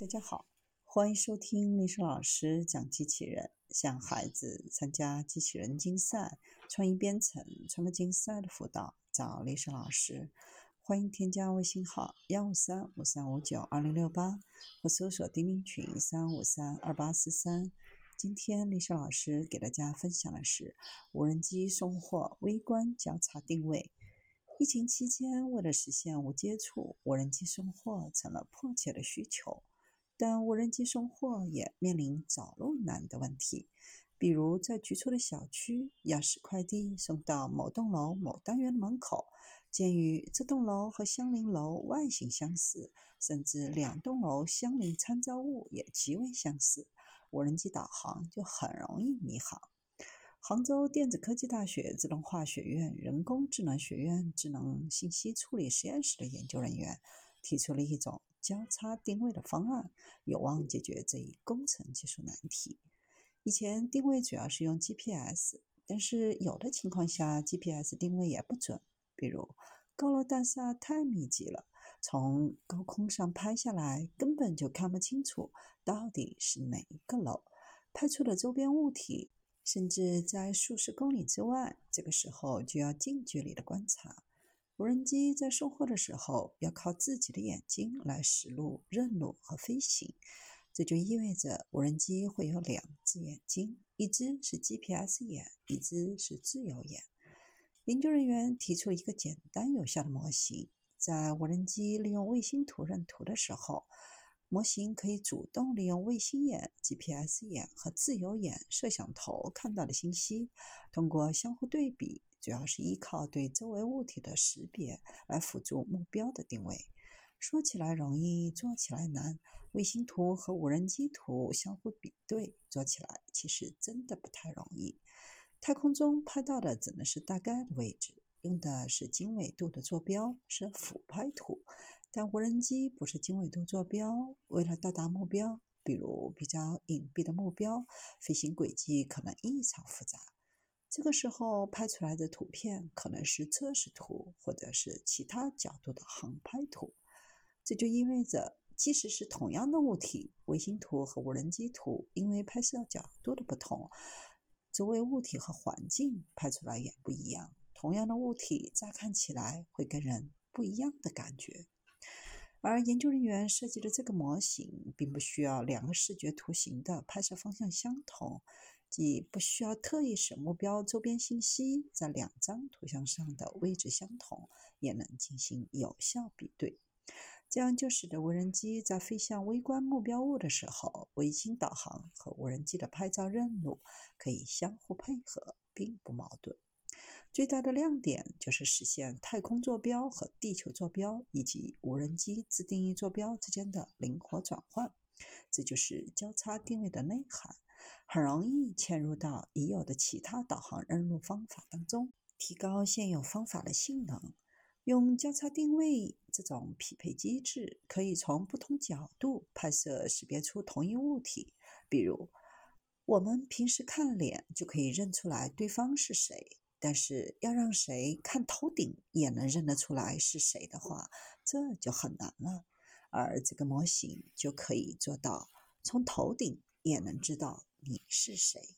大家好，欢迎收听历史老师讲机器人。向孩子参加机器人竞赛、创意编程、创客竞赛的辅导，找历史老师。欢迎添加微信号幺五三五三五九二零六八，或搜索钉钉群三五三二八四三。今天历史老师给大家分享的是无人机送货微观交叉定位。疫情期间，为了实现无接触，无人机送货成了迫切的需求。但无人机送货也面临找路难的问题，比如在局促的小区，要使快递送到某栋楼某单元的门口，鉴于这栋楼和相邻楼外形相似，甚至两栋楼相邻参照物也极为相似，无人机导航就很容易迷航。杭州电子科技大学自动化学院人工智能学院智能信息处理实验室的研究人员提出了一种。交叉定位的方案有望解决这一工程技术难题。以前定位主要是用 GPS，但是有的情况下 GPS 定位也不准，比如高楼大厦太密集了，从高空上拍下来根本就看不清楚到底是哪一个楼，拍出的周边物体甚至在数十公里之外，这个时候就要近距离的观察。无人机在送货的时候要靠自己的眼睛来识路、认路和飞行，这就意味着无人机会有两只眼睛，一只是 GPS 眼，一只是自由眼。研究人员提出一个简单有效的模型，在无人机利用卫星图认图的时候，模型可以主动利用卫星眼、GPS 眼和自由眼摄像头看到的信息，通过相互对比。主要是依靠对周围物体的识别来辅助目标的定位。说起来容易，做起来难。卫星图和无人机图相互比对，做起来其实真的不太容易。太空中拍到的只能是大概的位置，用的是经纬度的坐标，是俯拍图。但无人机不是经纬度坐标，为了到达目标，比如比较隐蔽的目标，飞行轨迹可能异常复杂。这个时候拍出来的图片可能是测试图，或者是其他角度的航拍图。这就意味着，即使是同样的物体，卫星图和无人机图因为拍摄角度的不同，周围物体和环境拍出来也不一样。同样的物体，乍看起来会给人不一样的感觉。而研究人员设计的这个模型，并不需要两个视觉图形的拍摄方向相同。即不需要特意使目标周边信息在两张图像上的位置相同，也能进行有效比对。这样就使得无人机在飞向微观目标物的时候，卫星导航和无人机的拍照任务可以相互配合，并不矛盾。最大的亮点就是实现太空坐标和地球坐标以及无人机自定义坐标之间的灵活转换。这就是交叉定位的内涵。很容易嵌入到已有的其他导航认路方法当中，提高现有方法的性能。用交叉定位这种匹配机制，可以从不同角度拍摄识别出同一物体。比如，我们平时看脸就可以认出来对方是谁，但是要让谁看头顶也能认得出来是谁的话，这就很难了。而这个模型就可以做到从头顶也能知道。你是谁？